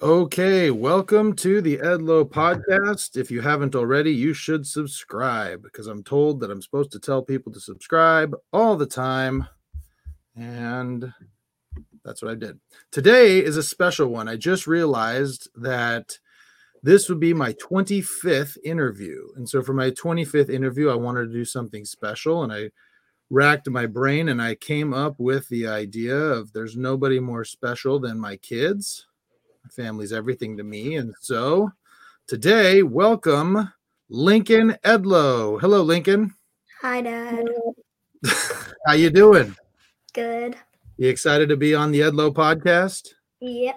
Okay, welcome to the Edlow podcast. If you haven't already, you should subscribe because I'm told that I'm supposed to tell people to subscribe all the time. And that's what I did. Today is a special one. I just realized that this would be my 25th interview. And so for my 25th interview, I wanted to do something special and I racked my brain and I came up with the idea of there's nobody more special than my kids family's everything to me. And so today, welcome Lincoln Edlow. Hello, Lincoln. Hi, Dad. How you doing? Good. You excited to be on the Edlow podcast? Yep.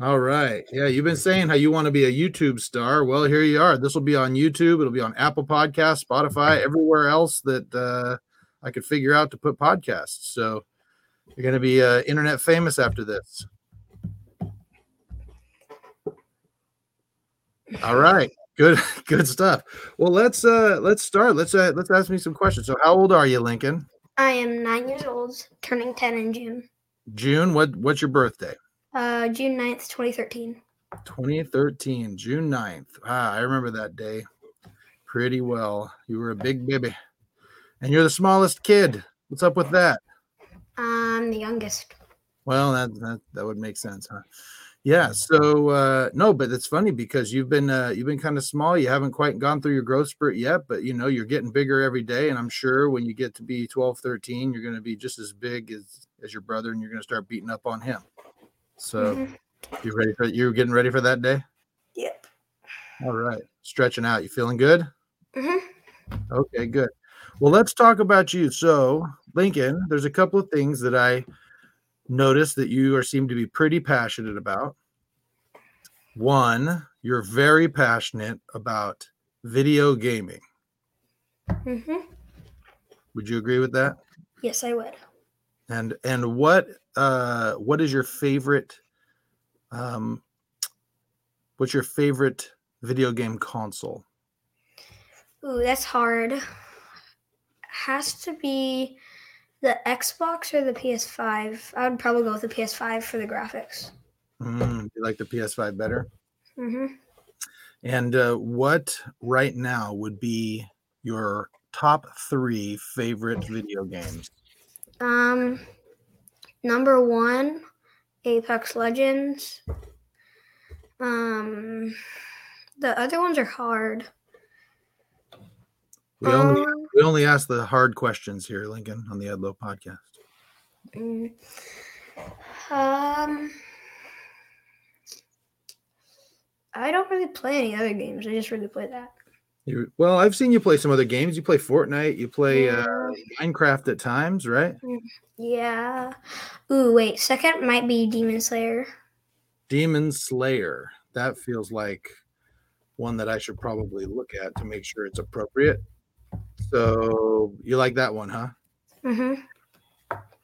All right. Yeah, you've been saying how you want to be a YouTube star. Well, here you are. This will be on YouTube. It'll be on Apple Podcasts, Spotify, everywhere else that uh, I could figure out to put podcasts. So you're going to be uh, internet famous after this. All right. Good good stuff. Well, let's uh let's start. Let's uh let's ask me some questions. So how old are you, Lincoln? I am nine years old, turning 10 in June. June. What what's your birthday? Uh, June 9th, 2013. 2013, June 9th. Ah, I remember that day pretty well. You were a big baby. And you're the smallest kid. What's up with that? I'm the youngest. Well, that that, that would make sense, huh? Yeah. So uh, no, but it's funny because you've been uh, you've been kind of small. You haven't quite gone through your growth spurt yet, but you know you're getting bigger every day. And I'm sure when you get to be 12, 13, you're going to be just as big as as your brother, and you're going to start beating up on him. So Mhm. you ready for you're getting ready for that day? Yep. All right. Stretching out. You feeling good? hmm Okay, good. Well, let's talk about you. So, Lincoln, there's a couple of things that I noticed that you are seem to be pretty passionate about. One, you're very passionate about video gaming. Mm-hmm. Would you agree with that? Yes, I would. And and what uh what is your favorite um what's your favorite video game console? Ooh, that's hard. Has to be the Xbox or the PS5. I would probably go with the PS5 for the graphics. Mm, you like the PS5 better? hmm And uh, what right now would be your top three favorite video games? Um, number one, Apex Legends. Um, the other ones are hard. We only Um, we only ask the hard questions here, Lincoln, on the Edlow podcast. Mm. Um, I don't really play any other games. I just really play that. You, well, I've seen you play some other games. You play Fortnite. You play uh, Minecraft at times, right? Yeah. Ooh, wait. Second might be Demon Slayer. Demon Slayer. That feels like one that I should probably look at to make sure it's appropriate. So you like that one, huh? Mm-hmm.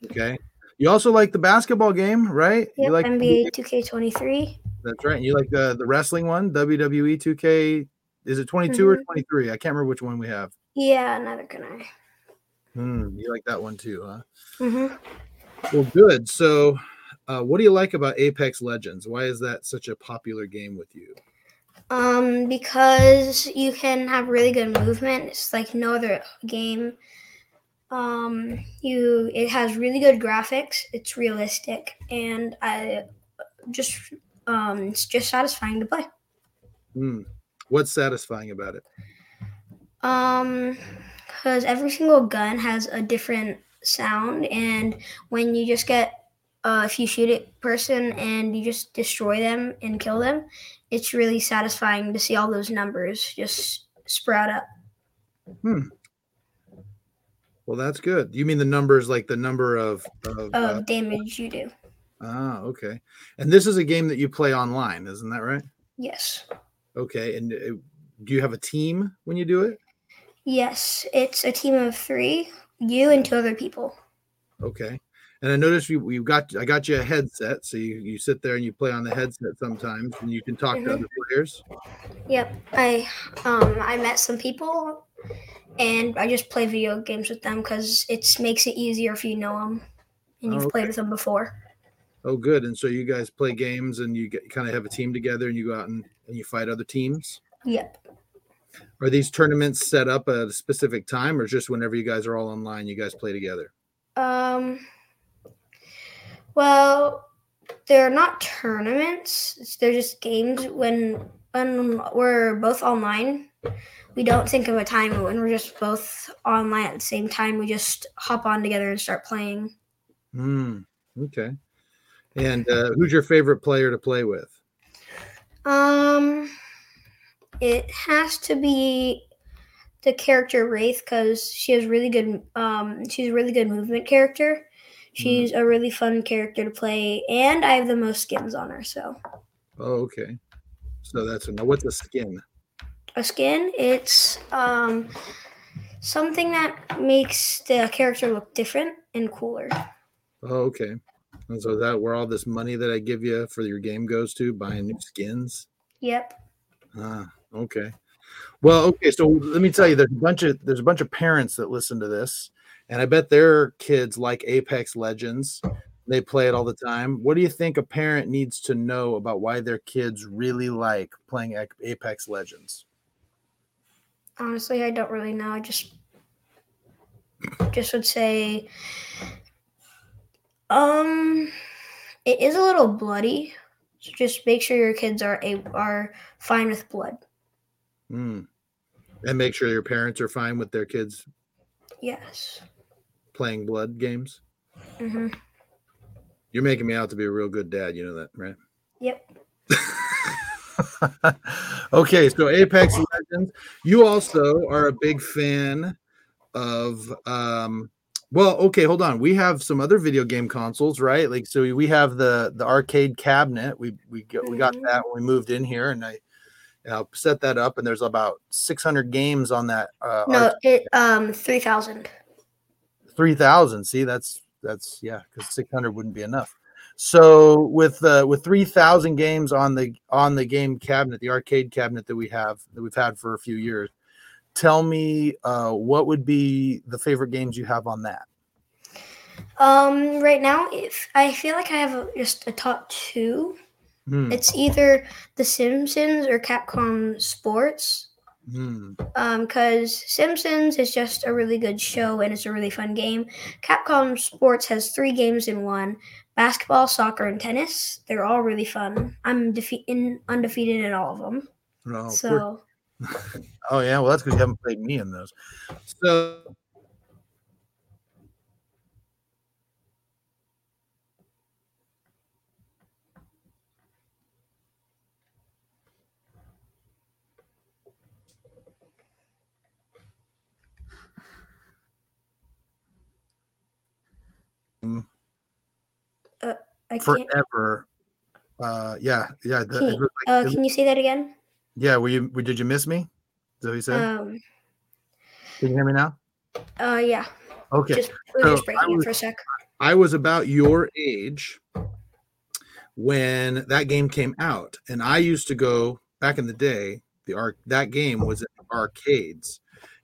Okay. You also like the basketball game, right? Yep. You like NBA 2K23. That's right. You like the the wrestling one, WWE 2K. Is it 22 or Mhm. 23? I can't remember which one we have. Yeah, neither can I. Hmm, you like that one too, huh? Mm-hmm. Well, good. So, uh, what do you like about Apex Legends? Why is that such a popular game with you? Um, because you can have really good movement. It's like no other game. Um, you it has really good graphics. It's realistic, and I just um, it's just satisfying to play. Hmm. What's satisfying about it? Um, because every single gun has a different sound, and when you just get uh, if you shoot a person and you just destroy them and kill them, it's really satisfying to see all those numbers just sprout up. Hmm. Well, that's good. You mean the numbers, like the number of of? Uh, damage you do. ah, okay. And this is a game that you play online, isn't that right? Yes. Okay. And uh, do you have a team when you do it? Yes. It's a team of three, you and two other people. Okay. And I noticed you you got I got you a headset, so you, you sit there and you play on the headset sometimes, and you can talk to Mhm. other players. Yep. I um I met some people and I just play video games with them because it makes it easier if you know them and you've Oh, played with them before. Oh, good. And so you guys play games and you get, kind of have a team together and you go out and, and you fight other teams. Yep. Are these tournaments set up at a specific time or just whenever you guys are all online, you guys play together? Um. Well, they're not tournaments. They're just games when when we're both online. We don't think of a time when we're just both online at the same time. We just hop on together and start playing. Hmm. Okay. And uh, who's your favorite player to play with? Um, it has to be the character Wraith because she has really good. Um, she's a really good movement character. She's a really fun character to play, and I have the most skins on her. So Oh, okay. So that's a now. What's a skin? a skin, it's um something that makes the character look different and cooler. Oh, okay. And so that where all this money that I give you for your game goes to buying new skins. Yep. Ah, okay. Well, okay. So let me tell you, there's a bunch of there's a bunch of parents that listen to this, and I bet their kids like Apex Legends. They play it all the time. What do you think a parent needs to know about why their kids really like playing Apex Legends? Honestly, I don't really know. I just just would say um it is a little bloody. So just make sure your kids are a are fine with blood. Hmm. And make sure your parents are fine with their kids Yes. Playing blood games. hmm You're making me out to be a real good dad. You know that, right? Yep. okay, so Apex Legends. You also are a big fan of um well, okay, hold on. We have some other video game consoles, right? Like so we have the the arcade cabinet. We we got, we got Mhm. that when we moved in here and I and I'll set that up and there's about 600 games on that uh No, it um three thousand. see that's that's yeah because 600 wouldn't be enough so with uh with 3000 games on the on the game cabinet the arcade cabinet that we have that we've had for a few years tell me uh what would be the favorite games you have on that Um, right now, if I feel like I have a, just a top two, Hmm, it's either The Simpsons or Capcom Sports. Hmm. Um, because Simpsons is just a really good show and it's a really fun game. Capcom Sports has three games in one: basketball, soccer, and tennis. They're all really fun. I'm defe- in, undefeated in all of them. Oh, so oh yeah well that's because you haven't played me in those so I can't. forever uh yeah yeah the, Can you, like- uh, can you say that again? yeah were you did you miss me is that what you said Um. can you hear me now Uh. Yeah. okay Just we so just I breaking was- for a sec. I was about your age when that game came out, and I used to go back in the day. The arc that game was in arcades,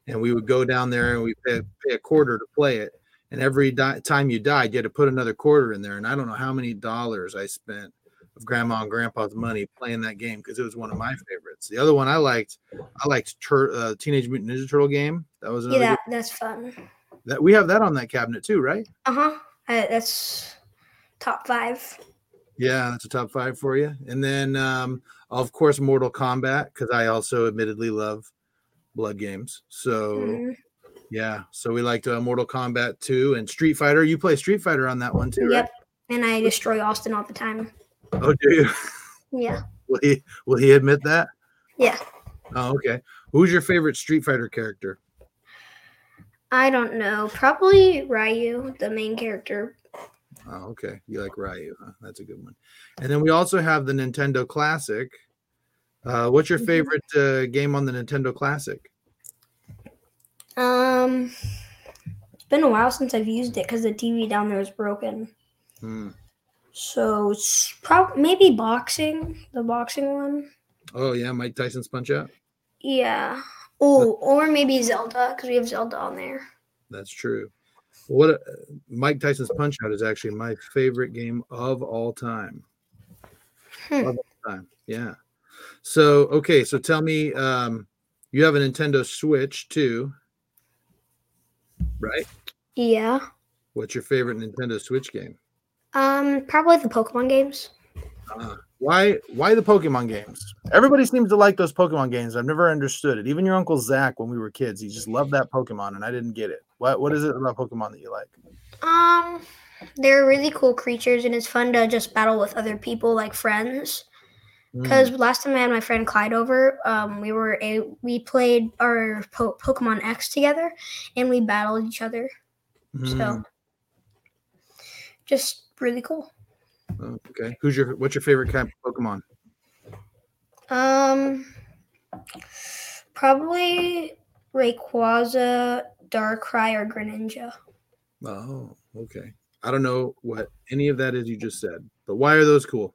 and we would go down there and we pay, pay a quarter to play it. And every di- time you died, you had to put another quarter in there. And I don't know how many dollars I spent of grandma and grandpa's money playing that game because it was one of my favorites. The other one I liked, I liked Tur- uh, Teenage Mutant Ninja Turtle game. That was Yeah, another that, that's fun. that we have that on that cabinet too, right? Uh huh. Uh, that's top five. Yeah, that's a top five for you. And then, um, of course, Mortal Kombat, because I also admittedly love blood games. So, Mhm. Yeah, so we liked uh, Mortal Kombat 2 and Street Fighter. You play Street Fighter on that one too, Yep. And I destroy Austin all the time. Oh, do you? Yeah. will he will he admit that? Yeah. Oh, okay. Who's your favorite Street Fighter character? I don't know. Probably Ryu, the main character. Oh, okay. You like Ryu. Huh? That's a good one. And then we also have the Nintendo Classic. Uh, what's your Mhm. favorite uh, game on the Nintendo Classic? Um, it's been a while since I've used it because the TV down there is broken. Hmm. So it's probably maybe boxing, the boxing one. Oh yeah, Mike Tyson's Punch Out. Yeah. Oh, or maybe Zelda because we have Zelda on there. That's true. What uh, Mike Tyson's Punch Out is actually my favorite game of all time. Hmm. Of all time. Yeah. So okay, so tell me, um, you have a Nintendo Switch too, right? Yeah. What's your favorite Nintendo Switch game? Um, probably the Pokemon games. Uh, why why the Pokemon games? Everybody seems to like those Pokemon games. I've never understood it. Even your uncle Zach, when we were kids, he just loved that Pokemon, and I didn't get it. What what is it about Pokemon that you like? Um, they're really cool creatures, and it's fun to just battle with other people, like friends. Mm, Because last time I had my friend Clyde over, um, we were a we played our po- Pokemon X together, and we battled each other. mm, So, just really cool. oh, okay. Who's your what's your favorite kind of Pokemon? Um, probably Rayquaza, Darkrai, or Greninja. Oh, okay. I don't know what any of that is you just said, but why are those cool?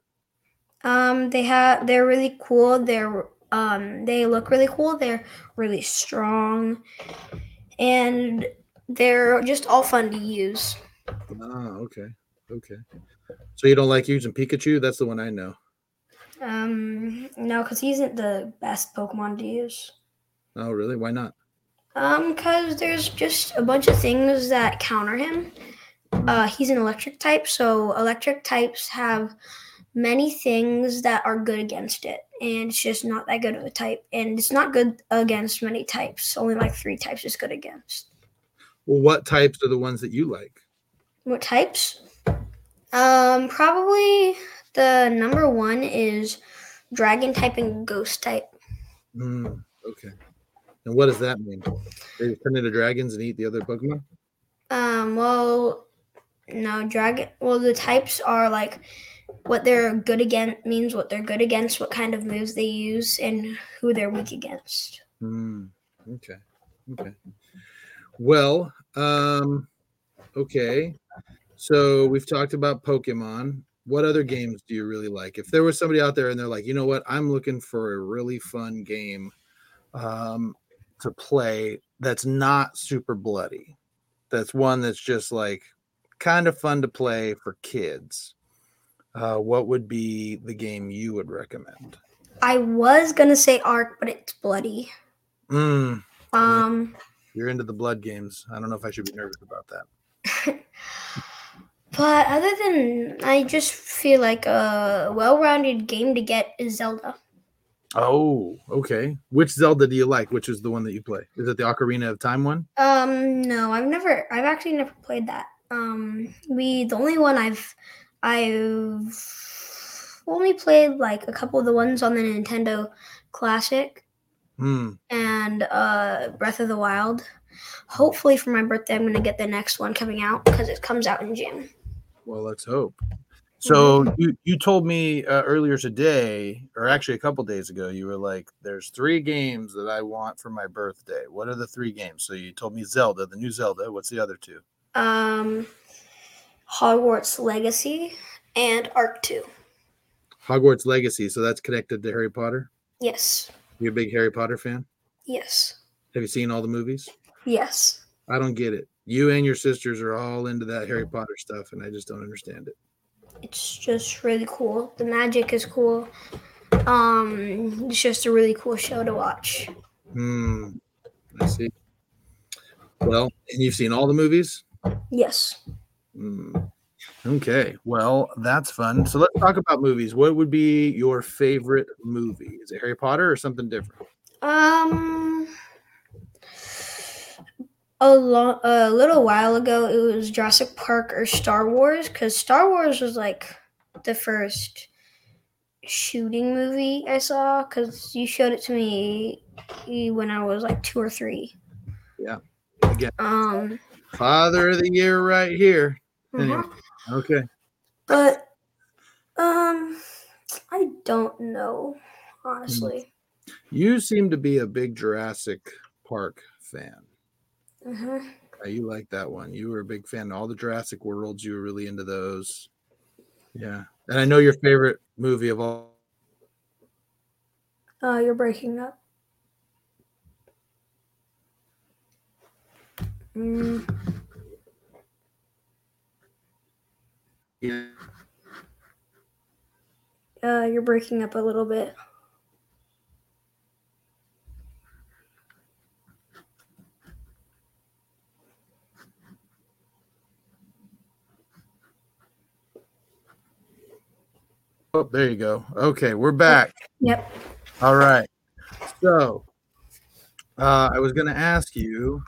Um, they have they're really cool. They're um they look really cool. They're really strong, and they're just all fun to use. Ah, okay, okay. So you don't like using Pikachu? That's the one I know. Um, no, because he isn't the best Pokemon to use. Oh, really? Why not? Um, because there's just a bunch of things that counter him. Uh, he's an electric type, so electric types have many things that are good against it, and it's just not that good of a type. And it's not good against many types. Only like three types is good against. Well, what types are the ones that you like? What types? Um, probably the number one is dragon type and ghost type. Mm, okay. And what does that mean? They turn into dragons and eat the other Pokemon? Um, well, no, dragon. Well, the types are like what they're good against means what they're good against, what kind of moves they use, and who they're weak against. Mm, okay. Okay. Well, um, okay. So we've talked about Pokemon. What other games do you really like? If there was somebody out there and they're like, you know what, I'm looking for a really fun game um, to play that's not super bloody, that's one that's just like kind of fun to play for kids. Uh, what would be the game you would recommend? I was gonna say ARK, but it's bloody. Mm, Um, you're into the blood games. I don't know if I should be nervous about that. but other than, I just feel like a well-rounded game to get is Zelda. Oh, okay. Which Zelda do you like? Which is the one that you play? Is it the Ocarina of Time one? Um, no, I've never, I've actually never played that. Um, we, the only one I've, I've only played like a couple of the ones on the Nintendo Classic Hmm. and uh Breath of the Wild. Hopefully for my birthday, I'm gonna get the next one coming out because it comes out in June. Well, let's hope. So you you told me uh, earlier today, or actually a couple days ago, you were like, "There's three games that I want for my birthday. What are the three games?" So you told me Zelda, the new Zelda. What's the other two? Um, Hogwarts Legacy and ARK Two. Hogwarts Legacy. So that's connected to Harry Potter. Yes, You're a big Harry Potter fan. yes, Have you seen all the movies? yes. I don't get it. You and your sisters are all into that Harry Potter stuff, and I just don't understand it. It's just really cool. The magic is cool. Um, it's just a really cool show to watch. Hmm. I see. Well, and you've seen all the movies? Yes. Hmm. Okay. Well, that's fun. So let's talk about movies. What would be your favorite movie? Is it Harry Potter or something different? Um, a long, a little while ago, it was Jurassic Park or Star Wars because Star Wars was like the first shooting movie I saw because you showed it to me when I was like two or three. Yeah. Again, Um, Father of the Year right here. Anyway. mhm. Okay. but um, I don't know honestly. You seem to be a big Jurassic Park fan. Mhm. Uh, You like that one. You were a big fan of all the Jurassic Worlds. You were really into those. Yeah. And I know your favorite movie of all Uh, you're breaking up. Mm, Yeah. Uh, you're breaking up a little bit. Oh, there you go. Okay, we're back. Yep. All right. So, uh, I was going to ask you,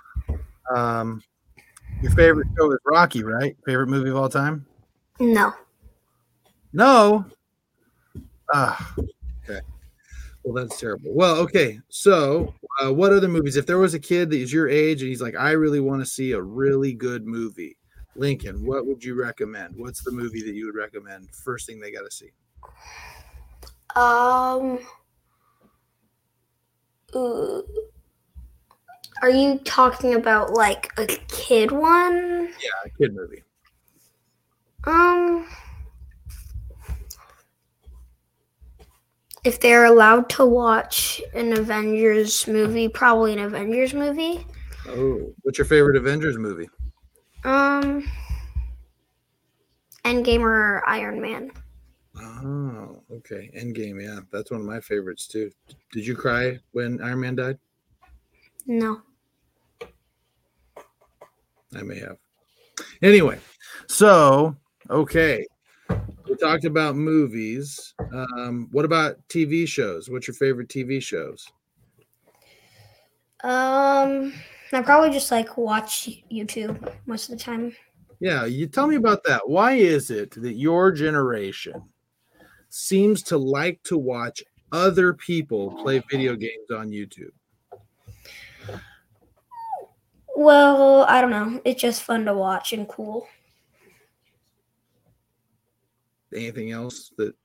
um, your favorite show is Rocky, right? Favorite movie of all time? No. No. Ah, okay. Well, that's terrible. Well, okay. So, uh, what other movies? If there was a kid that is your age and he's like, I really want to see a really good movie, Lincoln, what would you recommend? What's the movie that you would recommend? First thing they got to see. Um. uh, are you talking about like a kid one? Yeah, a kid movie. Um. If they're allowed to watch an Avengers movie, probably an Avengers movie. Oh, what's your favorite Avengers movie? Um. Endgame or Iron Man. Oh, okay. Endgame, yeah, that's one of my favorites too. Did you cry when Iron Man died? No. I may have. Anyway, so okay, we talked about movies. Um, what about TV shows? What's your favorite TV shows? Um. I probably just like watch YouTube most of the time. Yeah, you tell me about that. Why is it that your generation seems to like to watch other people play video games on YouTube? Well, I don't know. It's just fun to watch and cool. Anything else that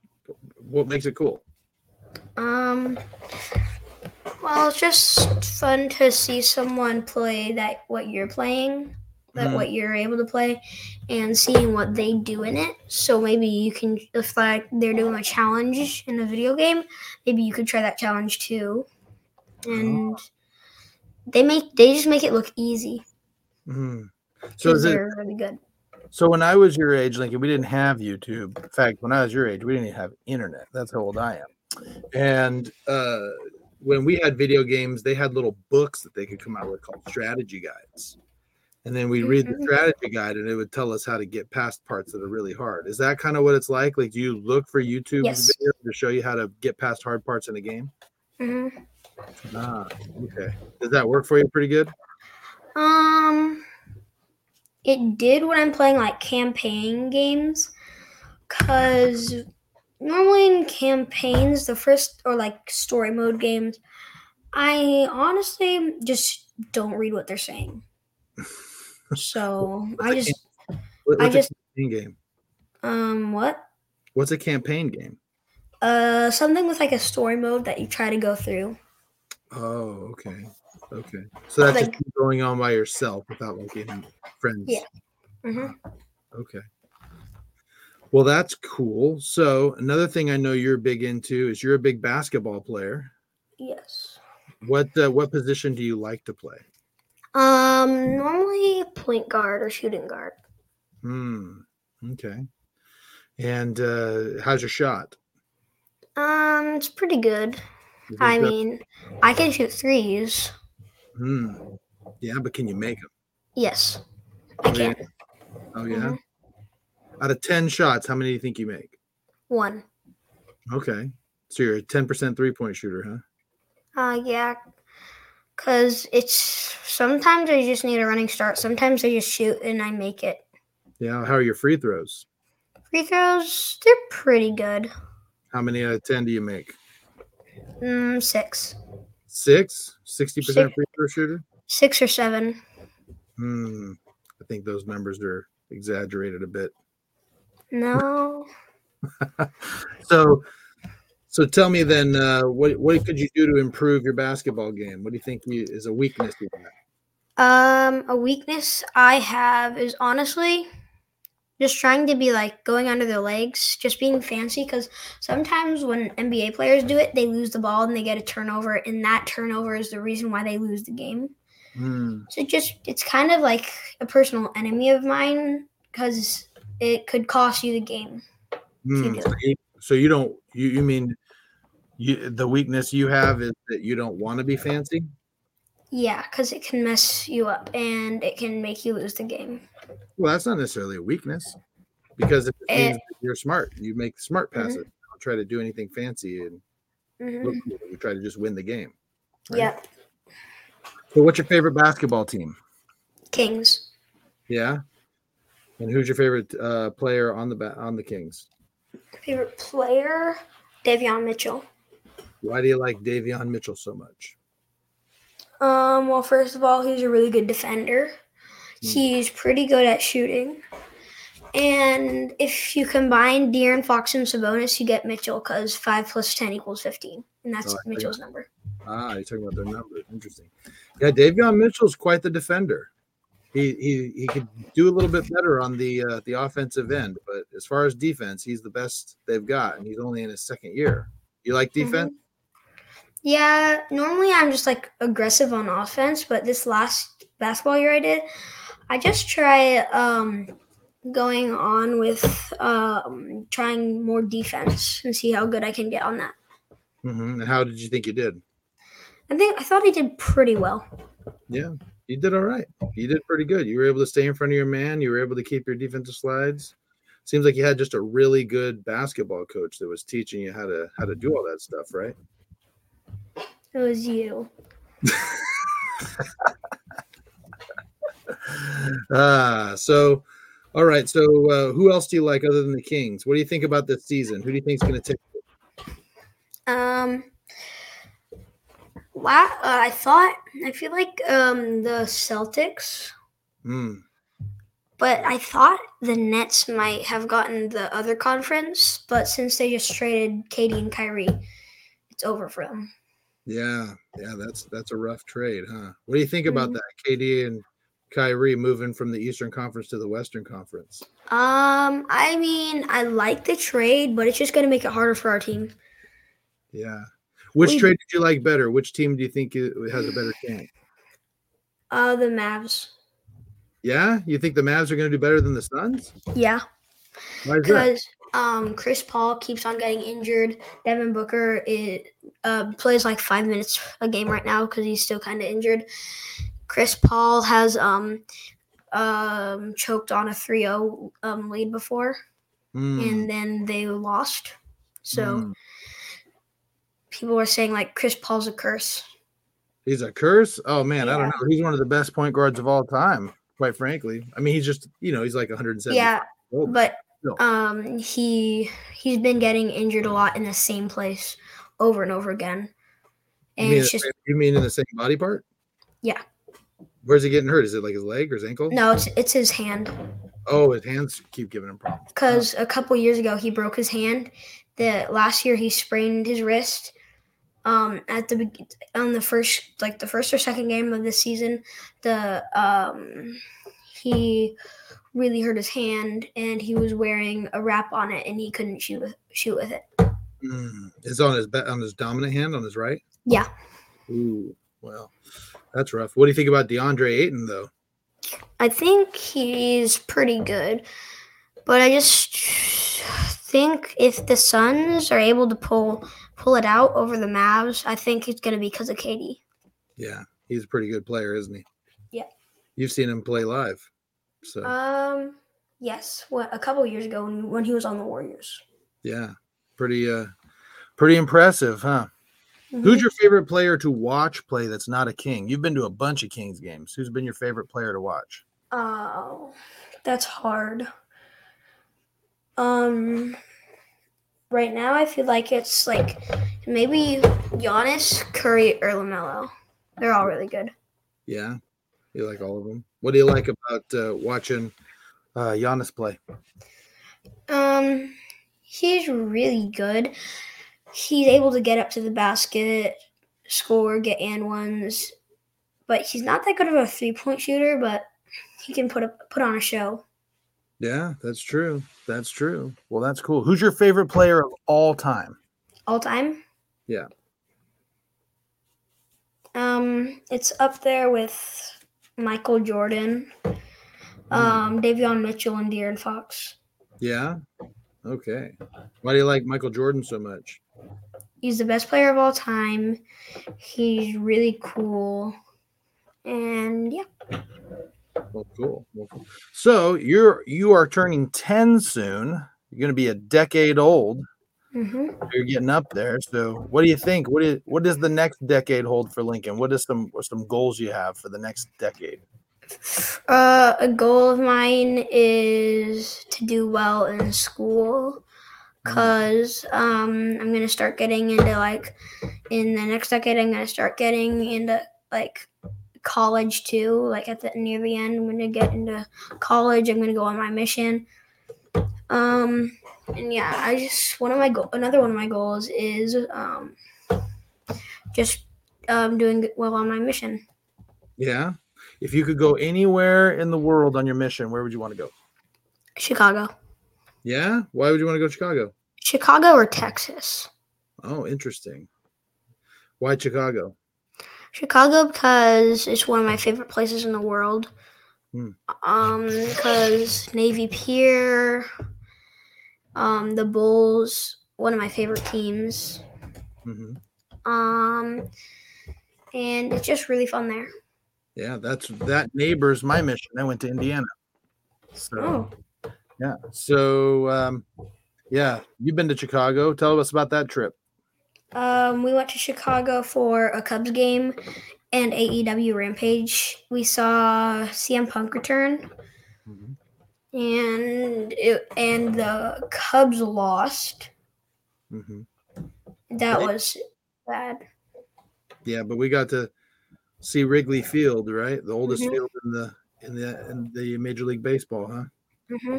what makes it cool? Um. Well, it's just fun to see someone play that what you're playing, that Mhm. what you're able to play, and seeing what they do in it. So maybe you can, if like they're doing a challenge in a video game, maybe you could try that challenge too. And they make they just make it look easy. Mhm. So is it really good. So when I was your age, Lincoln, we didn't have YouTube. In fact, when I was your age, we didn't even have internet. That's how old I am. And uh, when we had video games, they had little books that they could come out with called strategy guides. And then we read the Mhm. strategy guide, and it would tell us how to get past parts that are really hard. Is that kind of what it's like? Like, do you look for YouTube Yes. videos to show you how to get past hard parts in a game? hmm Ah, okay. Does that work for you pretty good? Um, it did when I'm playing like campaign games, cause normally in campaigns, the first or like story mode games, I honestly just don't read what they're saying. So I just What- I just- campaign game? um what What's a campaign game? uh something with like a story mode that you try to go through. Oh, okay. Okay. So that's Like- just going on by yourself without like any friends. Yeah. hmm Okay. Well, that's cool. So another thing I know you're big into is you're a big basketball player. Yes. What uh, what position do you like to play? Um, normally point guard or shooting guard. Hmm. Okay. And uh, how's your shot? Um, it's pretty good. I mean, I can shoot threes. Hmm. Yeah, but can you make them? Yes, I can. Oh yeah. Mhm. Out of ten shots, how many do you think you make? One. Okay. So you're a ten percent three point shooter, huh? Uh, yeah. Cause it's sometimes I just need a running start. Sometimes I just shoot and I make it. Yeah. How are your free throws? Free throws, they're pretty good. How many out of ten do you make? Mm, six, Six? 60% Six. free throw shooter? six or seven. Hmm. I think those numbers are exaggerated a bit. No. So so tell me then uh, what what could you do to improve your basketball game? What do you think you, is a weakness you have? Um, a weakness I have is honestly just trying to be like going under their legs, just being fancy. Because sometimes when NBA players do it, they lose the ball and they get a turnover, and that turnover is the reason why they lose the game. Hmm. So just it's kind of like a personal enemy of mine because it could cost you the game. So, you, so you don't you you mean you the weakness you have is that you don't want to be fancy? Yeah, because it can mess you up and it can make you lose the game. Well, that's not necessarily a weakness because it Eh. you're smart. You make smart Mhm. passes. You don't try to do anything fancy and Mhm. look cool. You try to just win the game. right? Yeah, So, what's your favorite basketball team? Kings. Yeah. And who's your favorite uh, player on the ba- on the Kings? Favorite player, Davion Mitchell. Why do you like Davion Mitchell so much? Um, well, first of all, he's a really good defender. Hmm. He's pretty good at shooting. And if you combine De'Aaron Fox and Sabonis, you get Mitchell because five plus ten equals fifteen, and that's Oh. Mitchell's number. Ah, you're talking about their numbers. Interesting. Yeah, Davion Mitchell's quite the defender. He he he could do a little bit better on the uh, the offensive end, but as far as defense, he's the best they've got, and he's only in his second year. You like defense? Mhm. Yeah, normally I'm just like aggressive on offense, but this last basketball year I did, I just try um going on with um trying more defense and see how good I can get on that. hmm And how did you think you did? I think I thought I did pretty well. Yeah, you did all right. You did pretty good. You were able to stay in front of your man. You were able to keep your defensive slides. Seems like you had just a really good basketball coach that was teaching you how to how to do all that stuff, right? It was you. Ah, so all right. So uh, who else do you like other than the Kings? What do you think about this season? Who do you think is going to take? Um la- uh, I thought I feel like um the Celtics Mm, But I thought the Nets might have gotten the other conference, but since they just traded KD and Kyrie, it's over for them. Yeah, yeah. That's that's a rough trade, huh? What do you think about Mhm. that? KD and Kyrie moving from the Eastern Conference to the Western Conference. Um, I mean, I like the trade, but it's just gonna make it harder for our team. Yeah. Which We- trade did you like better? Which team do you think has a better chance? Uh, the Mavs. Yeah, you think the Mavs are going to do better than the Suns? Yeah, Why is that? because um, Chris Paul keeps on getting injured. Devin Booker it uh, plays like five minutes a game right now because he's still kind of injured. Chris Paul has um um choked on a 3-0 um, lead before. Mm, and then they lost. So mm. people were saying like Chris Paul's a curse. he's a curse. Oh man, I don't know. He's one of the best point guards of all time, quite frankly. I mean, he's just you know he's like 170. Yeah, old. but. Um he he's been getting injured a lot in the same place over and over again. you And mean, it's just you mean in the same body part? Yeah. Where's he getting hurt? Is it like his leg or his ankle? no, it's it's his hand. Oh, his hands keep giving him problems. Because a couple years ago he broke his hand. The last year he sprained his wrist. Um, at the beg- on the first like the first or second game of the season, the um he really hurt his hand and he was wearing a wrap on it and he couldn't shoot with, shoot with it. Mm. It's on his on his dominant hand on his right. Yeah. Ooh, well, that's rough. What do you think about DeAndre Ayton though? I think he's pretty good, but I just think if the Suns are able to pull pull it out over the Mavs, I think it's going to be because of KD. Yeah, he's a pretty good player, isn't he? Yeah. You've seen him play live, so Um, yes, what a couple years ago when, when he was on the Warriors. yeah, pretty uh, pretty impressive, huh? Who's your favorite player to watch play that's not a King? You've been to a bunch of Kings games. Who's been your favorite player to watch? Oh, that's hard. Um, right now I feel like it's like maybe Giannis, Curry, or Lamelo. They're all really good. Yeah, you like all of them. What do you like about uh, watching uh, Giannis play? Um, he's really good. He's able to get up to the basket, score, get and ones, but he's not that good of a three point shooter. But he can put a, put on a show. Yeah, that's true. That's true. Well, that's cool. Who's your favorite player of all time? all time. Yeah. Um, it's up there with Michael Jordan, um, Davion Mitchell, and De'Aaron Fox. Yeah. Okay. Why do you like Michael Jordan so much? He's the best player of all time. He's really cool. And yeah. Well, cool. Well, cool. So you're you are turning 10 soon. You're gonna be a decade old. Hmm You're getting up there. So what do you think? What is what does the next decade hold for Lincoln? What is some what some goals you have for the next decade? Uh, a goal of mine is to do well in school because um, I'm going to start getting into like in the next decade, I'm going to start getting into like college too. Like at the near the end, I'm going to get into college. I'm going to go on my mission. Um, and yeah, I just one of my go- another one of my goals is um, just um, doing well on my mission. Yeah. If you could go anywhere in the world on your mission, where would you want to go? Chicago, Yeah. Why would you want to go to Chicago? Chicago or Texas. Oh, interesting. Why Chicago? Chicago because it's one of my favorite places in the world. Hmm. Um, because Navy Pier, um, the Bulls, one of my favorite teams. hmm Um, and it's just really fun there. Yeah, that's that neighbor's my mission. I went to Indiana. So Oh, yeah. So um yeah, you've been to Chicago. Tell us about that trip. um, we went to Chicago for a Cubs game and AEW Rampage. We saw CM Punk return, and it, and the Cubs lost. hmm That Right. was bad. Yeah, but we got to see Wrigley Field, right? The oldest Mhm. field in the in the in the Major League Baseball, huh? hmm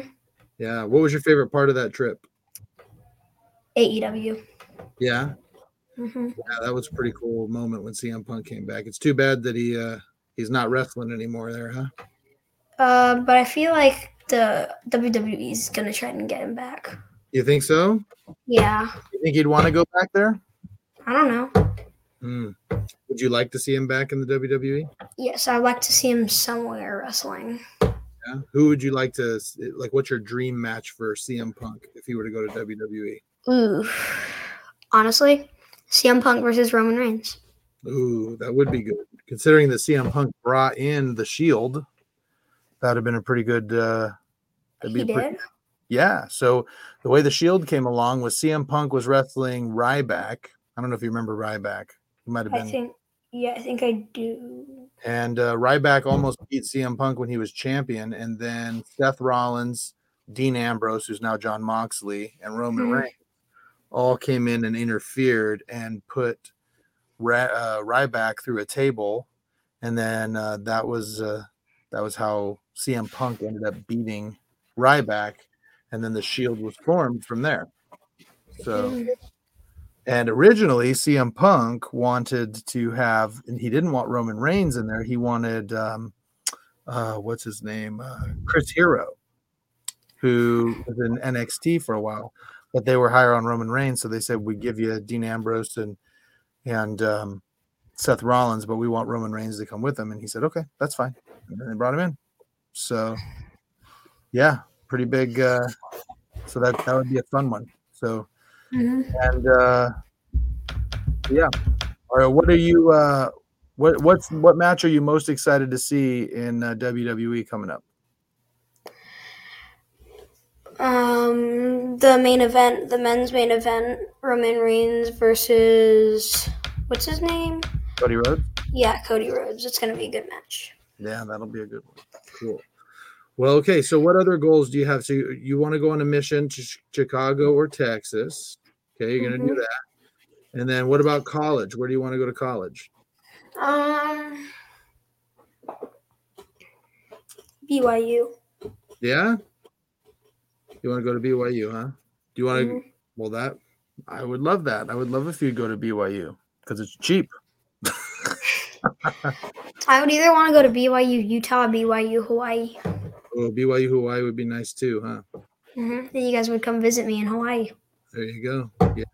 Yeah. What was your favorite part of that trip? AEW. Yeah. hmm Yeah, that was a pretty cool moment when CM Punk came back. It's too bad that he uh he's not wrestling anymore there, huh? Uh, but I feel like the WWE is gonna try and get him back. You think so? Yeah, You think he'd want to go back there? I don't know. Hmm. Would you like to see him back in the WWE? Yes, I'd like to see him somewhere wrestling. Yeah. Who would you like to like? What's your dream match for CM Punk if he were to go to? WWE? Ooh, honestly, CM Punk versus Roman Reigns. Ooh, that would be good. Considering that CM Punk brought in the Shield, that'd have been a pretty good. uh that'd He be a pretty- did. Yeah. So the way the Shield came along was CM Punk was wrestling Ryback. I don't know if you remember Ryback. He might have been. I think. Yeah, I think I do. And uh, Ryback almost beat CM Punk when he was champion. And then Seth Rollins, Dean Ambrose, who's now Jon Moxley, and Roman Mhm. Reigns all came in and interfered and put Ra- uh, Ryback through a table. And then uh, that was uh, that was how CM Punk ended up beating Ryback. And then the Shield was formed from there. So. And originally, CM Punk wanted to have, and he didn't want Roman Reigns in there. He wanted, um, uh, what's his name, uh, Chris Hero, who was in NXT for a while, but they were higher on Roman Reigns, so they said we give you Dean Ambrose and and um, Seth Rollins, but we want Roman Reigns to come with them. And he said, okay, that's fine. And they brought him in. So, yeah, pretty big. Uh, so that that would be a fun one. So. mhm. And uh yeah. All right, what are you uh what what's what match are you most excited to see in uh, WWE coming up? Um, the main event, the men's main event, Roman Reigns versus what's his name? Cody Rhodes? Yeah, Cody Rhodes. It's gonna be a good match. Yeah, that'll be a good one. Cool. Well, okay. So, what other goals do you have? So, you, you want to go on a mission to Ch- Chicago or Texas? Okay, you're going to do that. And then, what about college? Where do you want to go to college? Um, BYU. Yeah, you want to go to BYU, huh? Do you want to? Mhm. Well, that I would love that. I would love if you go to BYU because it's cheap. I would either want to go to BYU, Utah, BYU, Hawaii. Oh, BYU Hawaii would be nice too, huh? hmm Then you guys would come visit me in Hawaii. There you go. Yeah.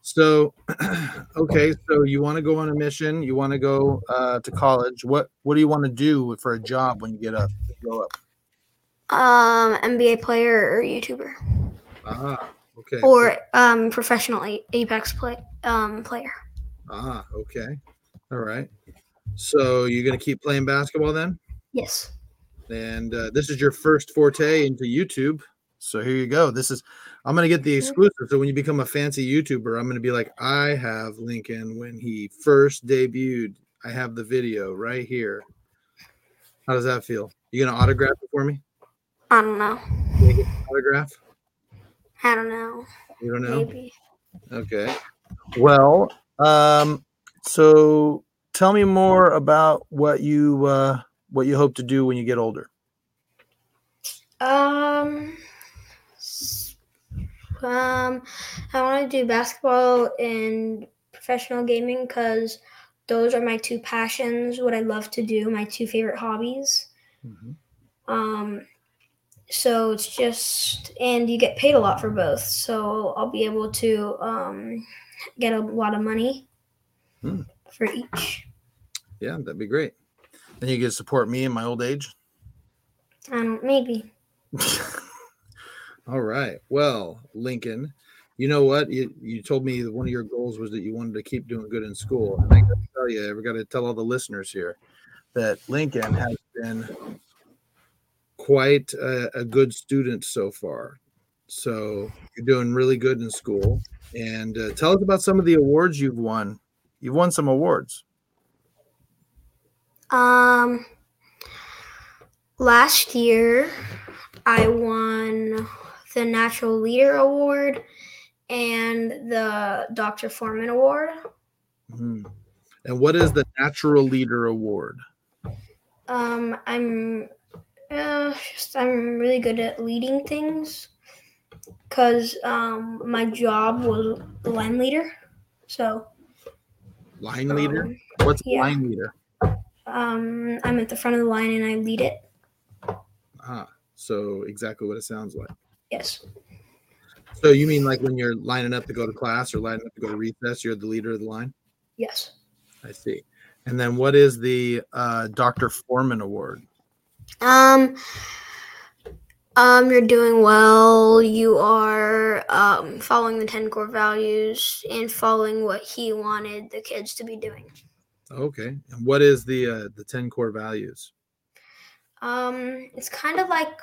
So, okay, so you want to go on a mission? You want to go uh, to college? What What do you want to do for a job when you get up? Grow up. Um, NBA player or YouTuber Ah, okay. or um professional Apex play um player. Ah, okay. All right. So you're gonna keep playing basketball then? Yes. And uh, this is your first forte into YouTube. So here you go. This is I'm gonna get the exclusive. So when you become a fancy YouTuber, I'm gonna be like, I have Lincoln when he first debuted. I have the video right here. How does that feel? You gonna autograph it for me? I don't know. Autograph? I don't know. You don't know? Maybe. Okay. Well, um, so tell me more about what you uh, what you hope to do when you get older. Um, um, I want to do basketball and professional gaming because those are my two passions. What I love to do, my two favorite hobbies. Um, so it's just, and you get paid a lot for both. So I'll be able to um, get a lot of money Hmm. for each. Yeah, that'd be great. Then you can support me in my old age. Um, maybe. All right. Well, Lincoln, you know what? You, you told me that one of your goals was that you wanted to keep doing good in school. And I got to tell you, I've got to tell all the listeners here that Lincoln has been quite a, a good student so far. So you're doing really good in school. And uh, tell us about some of the awards you've won. You've won some awards. Um, last year I won the Natural Leader Award and the Dr. Foreman Award. Mhm. And what is the Natural Leader Award? Um, I'm uh, just I'm really good at leading things because um, my job was line leader. So Line leader? um, What's a yeah. line leader? Um, I'm at the front of the line and I lead it. Ah, so exactly what it sounds like. Yes. So you mean like when you're lining up to go to class or lining up to go to recess, you're the leader of the line? Yes. I see. And then what is the uh, Dr. Foreman Award? Um, um, you're doing well. You are um, following the 10 core values and following what he wanted the kids to be doing. Okay. And what is the uh, the 10 core values? Um, it's kind of like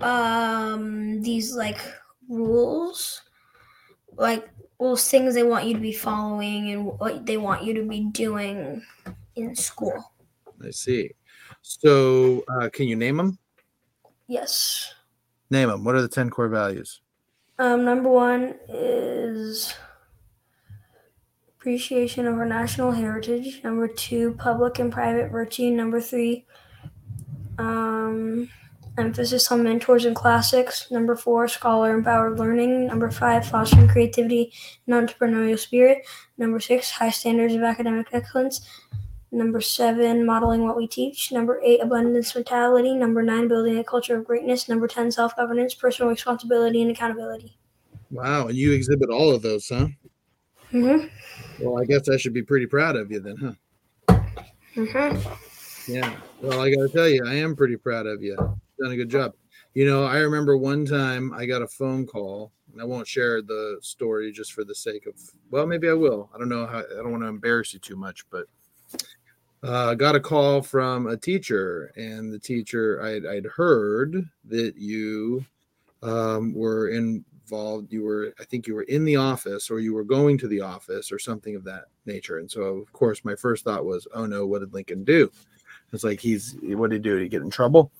um, these like rules, like rules, things they want you to be following and what they want you to be doing in school. I see. So uh, can you name them? Yes. Name them. What are the 10 core values? Um, number one is appreciation of our national heritage. Number two, public and private virtue. Number three, um, emphasis on mentors and classics. Number four, scholar empowered learning. Number five, fostering creativity and entrepreneurial spirit. Number six, high standards of academic excellence. Number seven, modeling what we teach. Number eight, abundance mentality. Number nine, building a culture of greatness. Number 10, self governance, personal responsibility, and accountability. Wow. And you exhibit all of those, huh? Mm Well, I guess I should be pretty proud of you then, huh? hmm. Mm hmm. Yeah. Well, I got to tell you, I am pretty proud of you. Done a good job. You know, I remember one time I got a phone call. and I won't share the story just for the sake of, well, maybe I will. I don't know how, I don't want to embarrass you too much, but uh, I got a call from a teacher, and the teacher, I'd, I'd heard that you um, were involved. You were, I think you were in the office or you were going to the office or something of that nature. And so, of course, my first thought was, oh no, what did Lincoln do? It's like he's what did he do? Did he get in trouble?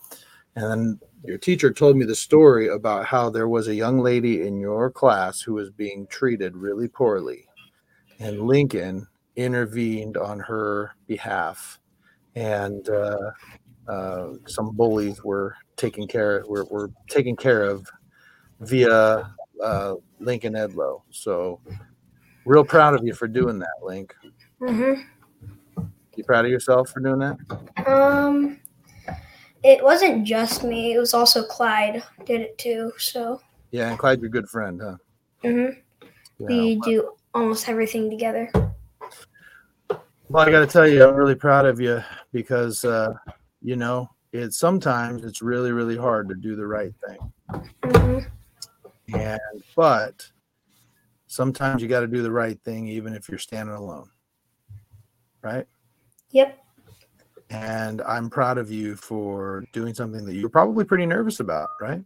And then your teacher told me the story about how there was a young lady in your class who was being treated really poorly, and Lincoln intervened on her behalf, and uh, uh, some bullies were taken care were, were taken care of via uh, Lincoln Edlow. So, real proud of you for doing that, Link. Mm You proud of yourself for doing that? Um, it wasn't just me. It was also Clyde did it too. So Yeah, and Clyde's your good friend, huh? hmm Yeah. we do almost everything together. Well, I got to tell you, I'm really proud of you because, uh, you know, it's sometimes it's really really hard to do the right thing Mhm. And but sometimes you got to do the right thing even if you're standing alone right Yep. and i'm proud of you for doing something that you're probably pretty nervous about right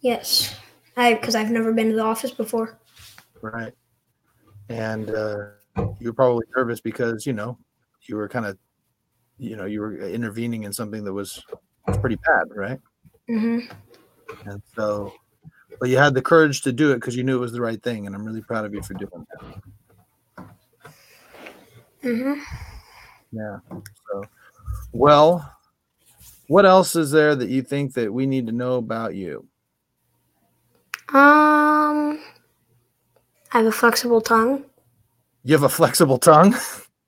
Yes. I because I've never been to the office before. right and uh, you were probably nervous because you know you were kind of you know you were intervening in something that was pretty bad right Mm-hmm. and so but you had the courage to do it because you knew it was the right thing and i'm really proud of you for doing that Mm-hmm. yeah so well what else is there that you think that we need to know about you Um, I have a flexible tongue. you have a flexible tongue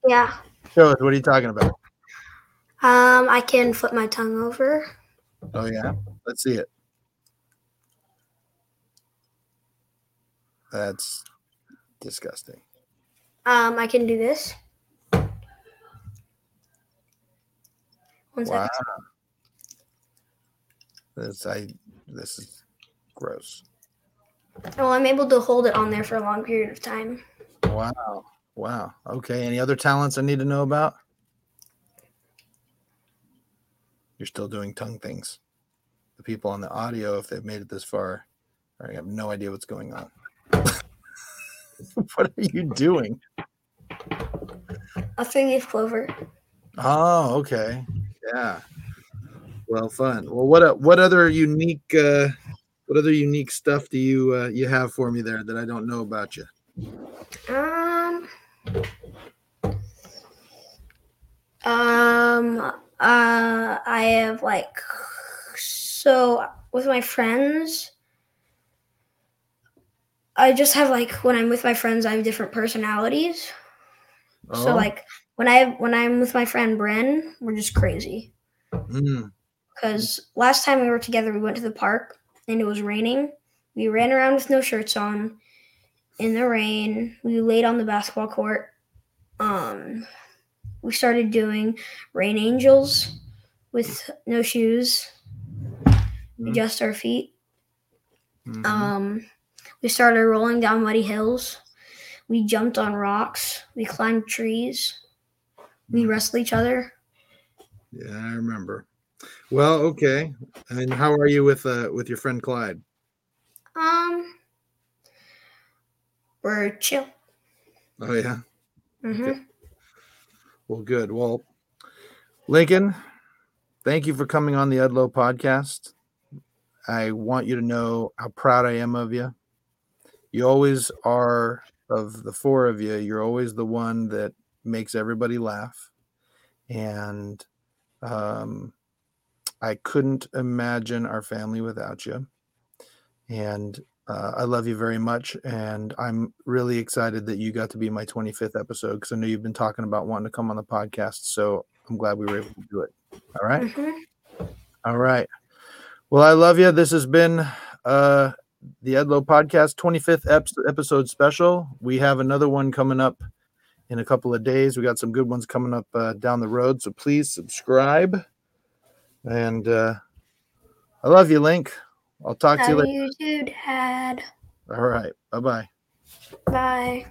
Yeah. show us what are you talking about Um, I can flip my tongue over. oh yeah let's see it that's disgusting Um, I can do this. One wow second. this i this is gross Well, I'm able to hold it on there for a long period of time. Wow. Wow. Okay. Any other talents I need to know about? You're still doing tongue things. The people on the audio, if they've made it this far, I have no idea what's going on. what are you doing? A three leaf clover. Oh, okay. Yeah. Well, fun. Well, what uh, what other unique uh, what other unique stuff do you uh, you have for me there that I don't know about you? Um. Um. Uh. I have like so with my friends. I just have like when I'm with my friends, I have different personalities. So Oh, like when I when I'm with my friend Bren, we're just crazy. mm, Because last time we were together, we went to the park and it was raining. We ran around with no shirts on in the rain. We laid on the basketball court. Um, we started doing rain angels with no shoes, Mhm. just our feet. mhm. Um, we started rolling down muddy hills. We jumped on rocks. We climbed trees. We Mhm. wrestled each other. Yeah, I remember. Well, okay. And how are you with uh with your friend Clyde? Um, we're chill. Oh yeah. Mm-hmm. Well, good. Well, Lincoln, thank you for coming on the Edlow podcast. I want you to know how proud I am of you. You always are of the four of you, you're always the one that makes everybody laugh. And um I couldn't imagine our family without you. And uh, I love you very much. And I'm really excited that you got to be my 25th episode because I know you've been talking about wanting to come on the podcast. So I'm glad we were able to do it. All right. hmm All right. Well, I love you. This has been uh, the Edlow Podcast 25th ep- episode special. We have another one coming up in a couple of days. We got some good ones coming up uh, down the road. So please subscribe. And uh, I love you, Link. I'll talk to you later. you too, Dad. All right. Bye bye. Bye.